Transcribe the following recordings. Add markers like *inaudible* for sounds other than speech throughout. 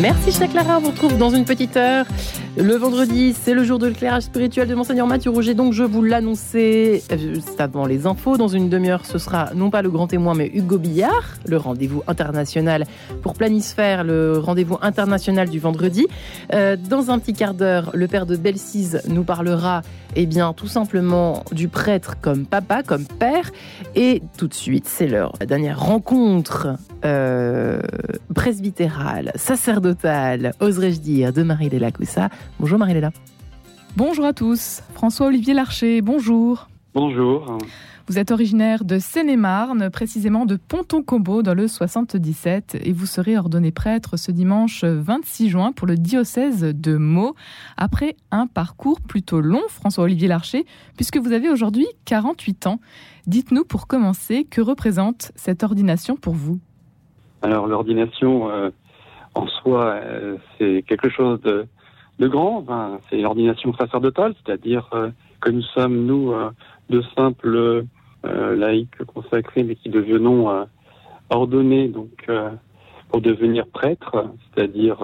Merci chère Clara, on vous retrouve dans une petite heure. Le vendredi, c'est le jour de l'éclairage spirituel de Monseigneur Mathieu Rouget, donc je vous l'annonçais juste avant les infos. Dans une demi-heure, ce sera non pas le grand témoin, mais Hugo Billard, le rendez-vous international pour Planisphère, le rendez-vous international du vendredi. Euh, dans un petit quart d'heure, le père de Belcise nous parlera, eh bien, tout simplement du prêtre comme papa, comme père. Et tout de suite, c'est l'heure, la dernière rencontre euh, presbytérale, sacerdotale, oserais-je dire, de Marie-Léla Coussa. Bonjour Marie-Léla. Bonjour à tous. François-Olivier Larcher, bonjour. Bonjour. Vous êtes originaire de Seine-et-Marne, précisément de Ponton-Combo dans le 77, et vous serez ordonné prêtre ce dimanche 26 juin pour le diocèse de Meaux, après un parcours plutôt long, François-Olivier Larcher, puisque vous avez aujourd'hui 48 ans. Dites-nous pour commencer, que représente cette ordination pour vous? Alors l'ordination euh, en soi, euh, c'est quelque chose de, grand, c'est l'ordination sacerdotale, c'est-à-dire euh, que nous sommes, nous, de simples euh, laïcs consacrés, mais qui devenons euh, ordonnés donc euh, pour devenir prêtre, c'est-à-dire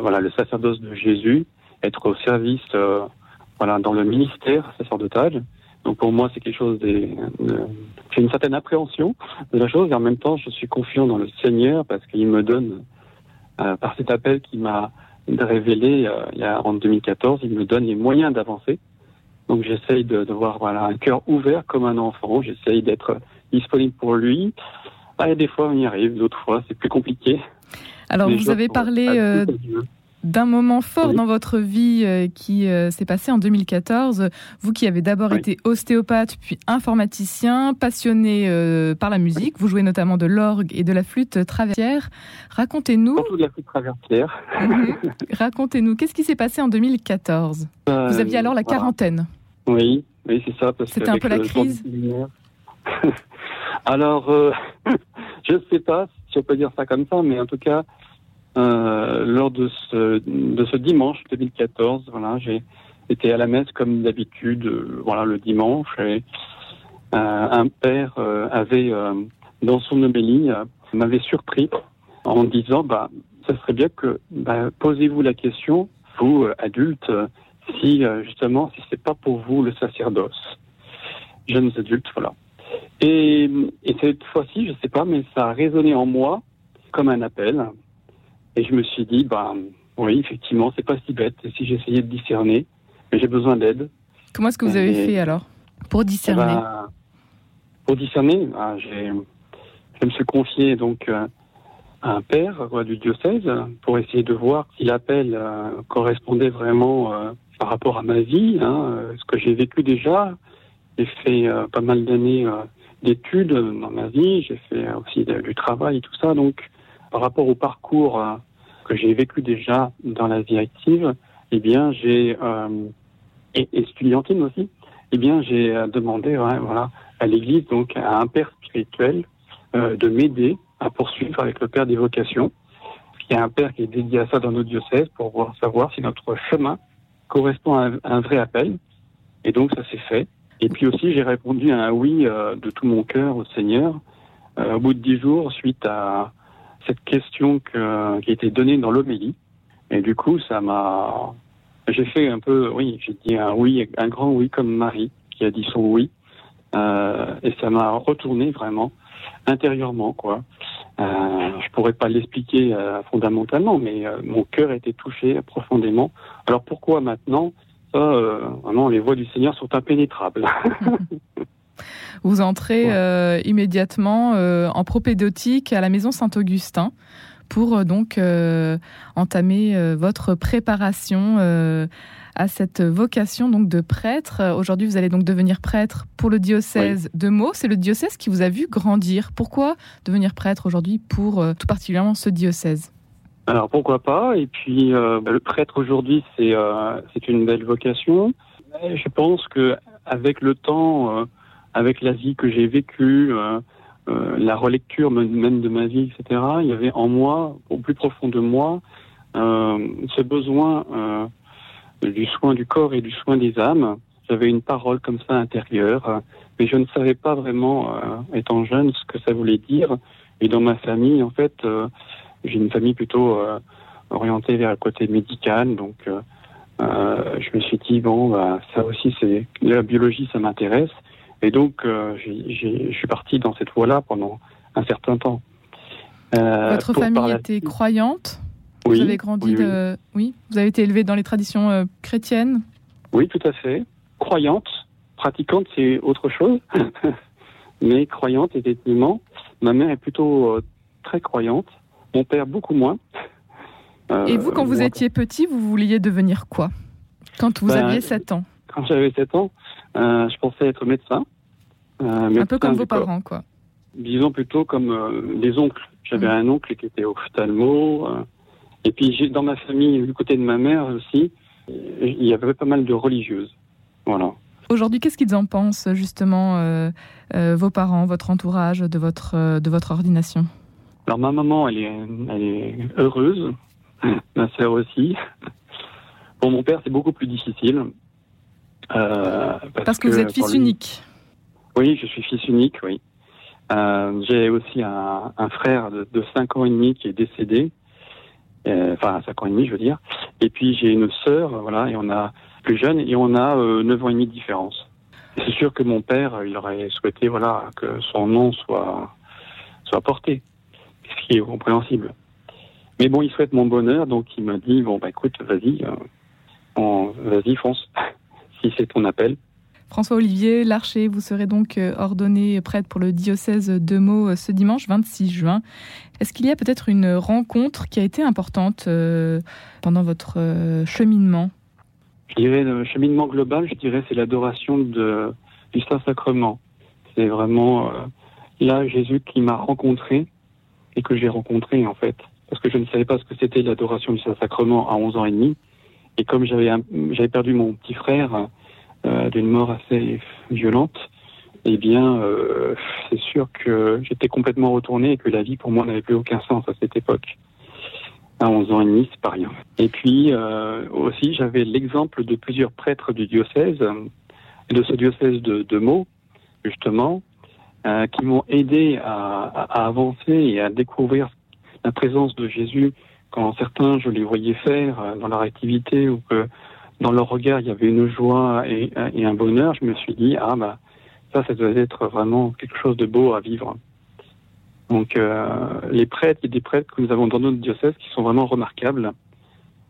voilà le sacerdoce de Jésus, être au service voilà dans le ministère sacerdotal. Donc pour moi, c'est quelque chose des. J'ai une certaine appréhension de la chose et en même temps, je suis confiant dans le Seigneur parce qu'il me donne, par cet appel qu'il m'a révélé il y a, en 2014, il me donne les moyens d'avancer. Donc j'essaye de, de, voir voilà, un cœur ouvert comme un enfant, j'essaye d'être disponible pour lui. Ah, des fois on y arrive, d'autres fois c'est plus compliqué. Alors vous avez parlé euh, d'un moment fort dans votre vie euh, qui euh, s'est passé en 2014. Vous qui avez d'abord été ostéopathe puis informaticien, passionné par la musique, vous jouez notamment de l'orgue et de la flûte traversière. Racontez-nous. Surtout de la flûte traversière. Mhm. Racontez-nous, qu'est-ce qui s'est passé en 2014 Vous aviez alors la quarantaine. Oui, oui, c'est ça. C'était un peu la crise. *laughs* Alors, euh, *laughs* je ne sais pas si on peut dire ça comme ça, mais en tout cas, euh, lors de ce, de ce dimanche 2014, voilà, j'ai été à la messe comme d'habitude, euh, voilà, le dimanche, et un père avait, dans son homélie, m'avait surpris en disant, bah, ça serait bien que, bah, posez-vous la question, vous, adultes, si euh, justement, si c'est pas pour vous le sacerdoce, jeunes adultes, voilà. Et, et cette fois-ci, je sais pas, mais ça a résonné en moi comme un appel. Et je me suis dit, bah oui, effectivement, c'est pas si bête. Et si j'essayais de discerner, mais j'ai besoin d'aide. Comment est-ce que vous avez fait alors pour discerner ben, Pour discerner, bah, j'ai, je me suis confié donc euh, à un père du diocèse pour essayer de voir si l'appel euh, correspondait vraiment par rapport à ma vie, hein, euh, ce que j'ai vécu déjà. J'ai fait euh, pas mal d'années euh, d'études dans ma vie, j'ai fait aussi du travail et tout ça. Donc, par rapport au parcours que j'ai vécu déjà dans la vie active, eh bien, j'ai et, et aussi, eh bien, j'ai demandé, voilà, à l'Église, donc à un père spirituel, de m'aider à poursuivre avec le père des vocations. Il y a un père qui est dédié à ça dans notre diocèse pour voir, savoir si notre chemin correspond à un, vrai appel. Et donc ça s'est fait. Et puis aussi j'ai répondu à un oui euh, de tout mon cœur au Seigneur euh, au bout de dix jours suite à cette question que, qui a été donnée dans l'homélie. Et du coup ça m'a, j'ai fait un peu, oui, j'ai dit un oui, un grand oui comme Marie qui a dit son oui. Euh, et ça m'a retourné vraiment intérieurement quoi. Euh, je pourrais pas l'expliquer euh, fondamentalement, mais euh, mon cœur a été touché profondément. Alors pourquoi maintenant? Ça, vraiment, les voies du Seigneur sont impénétrables. *laughs* Vous entrez immédiatement en propédeutique à la maison Saint-Augustin pour donc entamer votre préparation à cette vocation donc de prêtre. Aujourd'hui, vous allez donc devenir prêtre pour le diocèse de Meaux. C'est le diocèse qui vous a vu grandir. Pourquoi devenir prêtre aujourd'hui pour euh, tout particulièrement ce diocèse? Alors pourquoi pas? Et puis euh, bah, le prêtre aujourd'hui, c'est euh, c'est une belle vocation. je pense que avec le temps, avec la vie que j'ai vécue, la relecture même de ma vie, etc. Il y avait en moi, au plus profond de moi, ce besoin du soin du corps et du soin des âmes. J'avais une parole comme ça intérieure, mais je ne savais pas vraiment, euh, étant jeune, ce que ça voulait dire. Et dans ma famille, en fait, euh, j'ai une famille plutôt orientée vers le côté médical, donc je me suis dit bon, bah, ça aussi c'est la biologie, ça m'intéresse, et donc je suis parti dans cette voie-là pendant un certain temps. Votre famille était croyante? Oui, vous avez grandi de... Oui, vous avez été élevé dans les traditions chrétiennes Oui, tout à fait. Croyante, pratiquante, c'est autre chose. *laughs* mais croyante, effectivement. Ma mère est plutôt euh, très croyante. Mon père, beaucoup moins. *laughs* Euh, Et vous, quand vous étiez petit, vous vouliez devenir quoi? Quand vous ben, aviez 7 ans Quand j'avais 7 ans, euh, je pensais être médecin. Un peu comme vos parents, quoi. Disons plutôt comme les oncles. J'avais mm. un oncle qui était ophtalmo. Et puis, dans ma famille, du côté de ma mère aussi, il y avait pas mal de religieuses. Voilà. Aujourd'hui, qu'est-ce qu'ils en pensent justement, euh, euh, vos parents, votre entourage de votre, euh, de votre ordination? Alors ma maman, elle est, elle est heureuse, *laughs* ma sœur aussi. Pour mon père, c'est beaucoup plus difficile. parce, que, vous êtes fils unique. Oui, je suis fils unique, oui. J'ai aussi un, frère de, de, 5 ans et demi qui est décédé. Enfin, 5 ans et demi, je veux dire. Et puis j'ai une sœur, voilà, et on a plus jeune et on a euh, 9 ans et demi de différence. C'est sûr que mon père, il aurait souhaité voilà que son nom soit soit porté, ce qui est compréhensible. Mais bon, il souhaite mon bonheur, donc il m'a dit bon bah écoute, vas-y, euh, vas-y fonce, *laughs* si c'est ton appel. François-Olivier Larcher, vous serez donc euh, ordonné prêtre pour le diocèse de Meaux euh, ce dimanche 26 juin. Est-ce qu'il y a peut-être une rencontre qui a été importante pendant votre cheminement? Je dirais le cheminement global, je dirais c'est l'adoration du Saint-Sacrement. C'est vraiment euh, là Jésus qui m'a rencontré et que j'ai rencontré en fait. Parce que je ne savais pas ce que c'était l'adoration du Saint-Sacrement à 11 ans et demi. Et comme j'avais j'avais perdu mon petit frère euh, d'une mort assez violente, eh bien, euh, c'est sûr que j'étais complètement retourné et que la vie pour moi n'avait plus aucun sens à cette époque à 11 ans et demi, c'est pas rien. Et puis euh, aussi, j'avais l'exemple de plusieurs prêtres du diocèse, de ce diocèse de, de Meaux, justement, euh, qui m'ont aidé à, à, avancer et à découvrir la présence de Jésus quand certains, je les voyais faire euh, dans leur activité ou que dans leur regard, il y avait une joie et, et un bonheur, je me suis dit, ah bah, ça, ça doit être vraiment quelque chose de beau à vivre. Donc euh, les prêtres, il y a des prêtres que nous avons dans notre diocèse qui sont vraiment remarquables.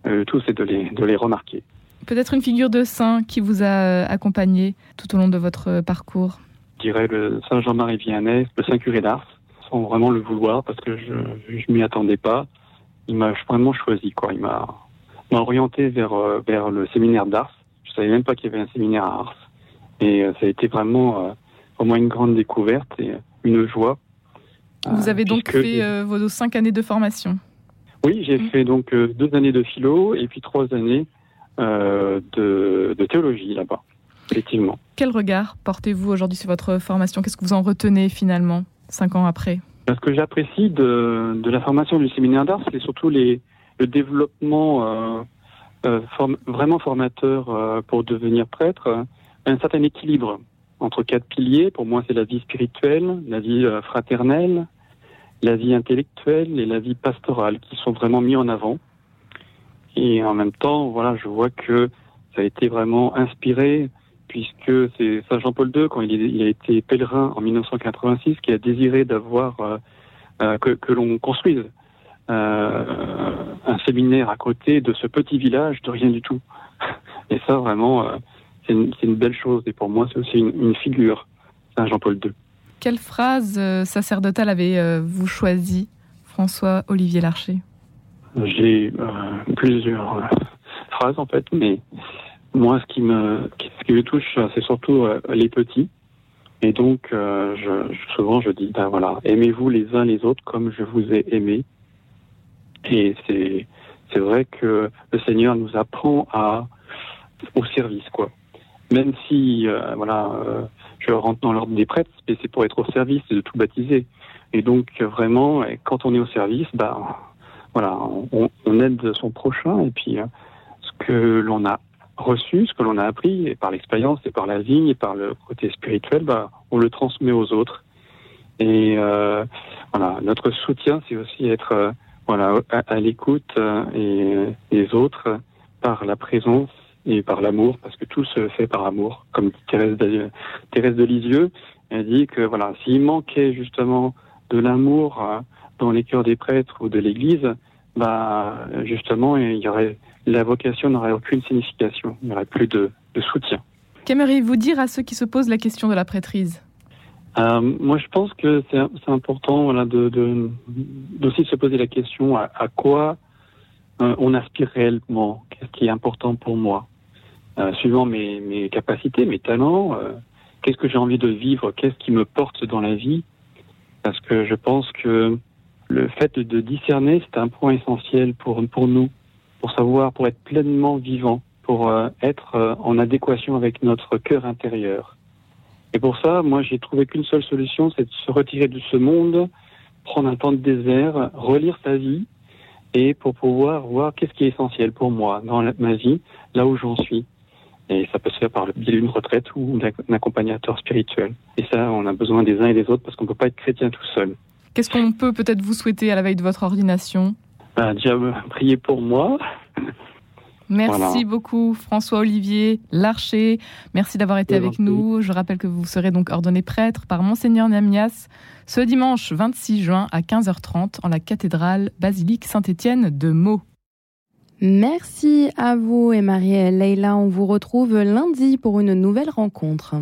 Euh, tout, c'est de les, de les remarquer. Peut-être une figure de saint qui vous a euh, accompagné tout au long de votre parcours Je dirais le Saint Jean-Marie Vianney, le Saint Curé d'Ars, sans vraiment le vouloir parce que je ne m'y attendais pas. Il m'a vraiment choisi, quoi. Il m'a orienté vers, vers le séminaire d'Ars. Je savais même pas qu'il y avait un séminaire à Ars. Et ça a été vraiment, vraiment une grande découverte et une joie vous avez donc fait euh, vos cinq années de formation Oui, j'ai mm. fait donc euh, deux années de philo et puis trois années euh, de, théologie là-bas, effectivement. Quel regard portez-vous aujourd'hui sur votre formation? Qu'est-ce que vous en retenez finalement, cinq ans après? Ce que j'apprécie de, la formation du séminaire d'art, c'est surtout les, le développement vraiment formateur pour devenir prêtre, un certain équilibre entre quatre piliers. Pour moi, c'est la vie spirituelle, la vie euh, fraternelle, la vie intellectuelle et la vie pastorale qui sont vraiment mis en avant. Et en même temps, voilà, je vois que ça a été vraiment inspiré puisque c'est Saint Jean-Paul II, quand il, a été pèlerin en 1986, qui a désiré d'avoir euh, euh, que l'on construise un séminaire à côté de ce petit village de rien du tout. Et ça, vraiment, c'est une, belle chose. Et pour moi, c'est aussi une, figure, Saint Jean-Paul II. Quelle phrase euh, sacerdotale avez-vous choisi, François-Olivier Larcher? J'ai euh, plusieurs euh, phrases, en fait, mais moi, ce qui me, ce qui me touche, c'est surtout les petits. Et donc, je, souvent, je dis, ben voilà, aimez-vous les uns les autres comme je vous ai aimé. Et c'est, c'est vrai que le Seigneur nous apprend à, au service, quoi même si euh, voilà, euh, je rentre dans l'ordre des prêtres, mais c'est pour être au service et de tout baptiser. Et donc vraiment, quand on est au service, bah voilà, on, aide son prochain et puis euh, ce que l'on a reçu, ce que l'on a appris, et par l'expérience, et par la vie, et par le côté spirituel, bah, on le transmet aux autres. Et voilà, notre soutien, c'est aussi être voilà, à, l'écoute et des autres par la présence et par l'amour, parce que tout se fait par amour, comme Thérèse de, Thérèse de Lisieux, elle dit que voilà, s'il manquait justement de l'amour dans les cœurs des prêtres ou de l'Église, bah justement, il y aurait la vocation n'aurait aucune signification, il n'y aurait plus de, de soutien. Qu'aimeriez-vous dire à ceux qui se posent la question de la prêtrise? Euh, Moi, je pense que c'est important voilà, de, de, d'aussi se poser la question à, à quoi euh, on aspire réellement, qu'est-ce qui est important pour moi, euh, suivant mes, mes, capacités, mes talents, euh, qu'est-ce que j'ai envie de vivre, qu'est-ce qui me porte dans la vie, parce que je pense que le fait de, discerner, c'est un point essentiel pour, pour nous, pour savoir, pour être pleinement vivant, pour euh, être euh, en adéquation avec notre cœur intérieur. Et pour ça, moi, j'ai trouvé qu'une seule solution, c'est de se retirer de ce monde, prendre un temps de désert, relire sa vie, et pour pouvoir voir qu'est-ce qui est essentiel pour moi dans ma vie, là où j'en suis. Et ça peut se faire par le biais d'une retraite ou d'un accompagnateur spirituel. Et ça, on a besoin des uns et des autres parce qu'on ne peut pas être chrétien tout seul. Qu'est-ce qu'on peut peut-être vous souhaiter à la veille de votre ordination? Bah, Déjà, prier pour moi. Merci beaucoup François Olivier Larcher. Merci d'avoir été avec nous. Je rappelle que vous serez donc ordonné prêtre par Monseigneur Namias ce dimanche 26 juin à 15h30 en la cathédrale basilique Saint-Étienne de Meaux. Merci à vous et Marielle. Leïla, on vous retrouve lundi pour une nouvelle rencontre.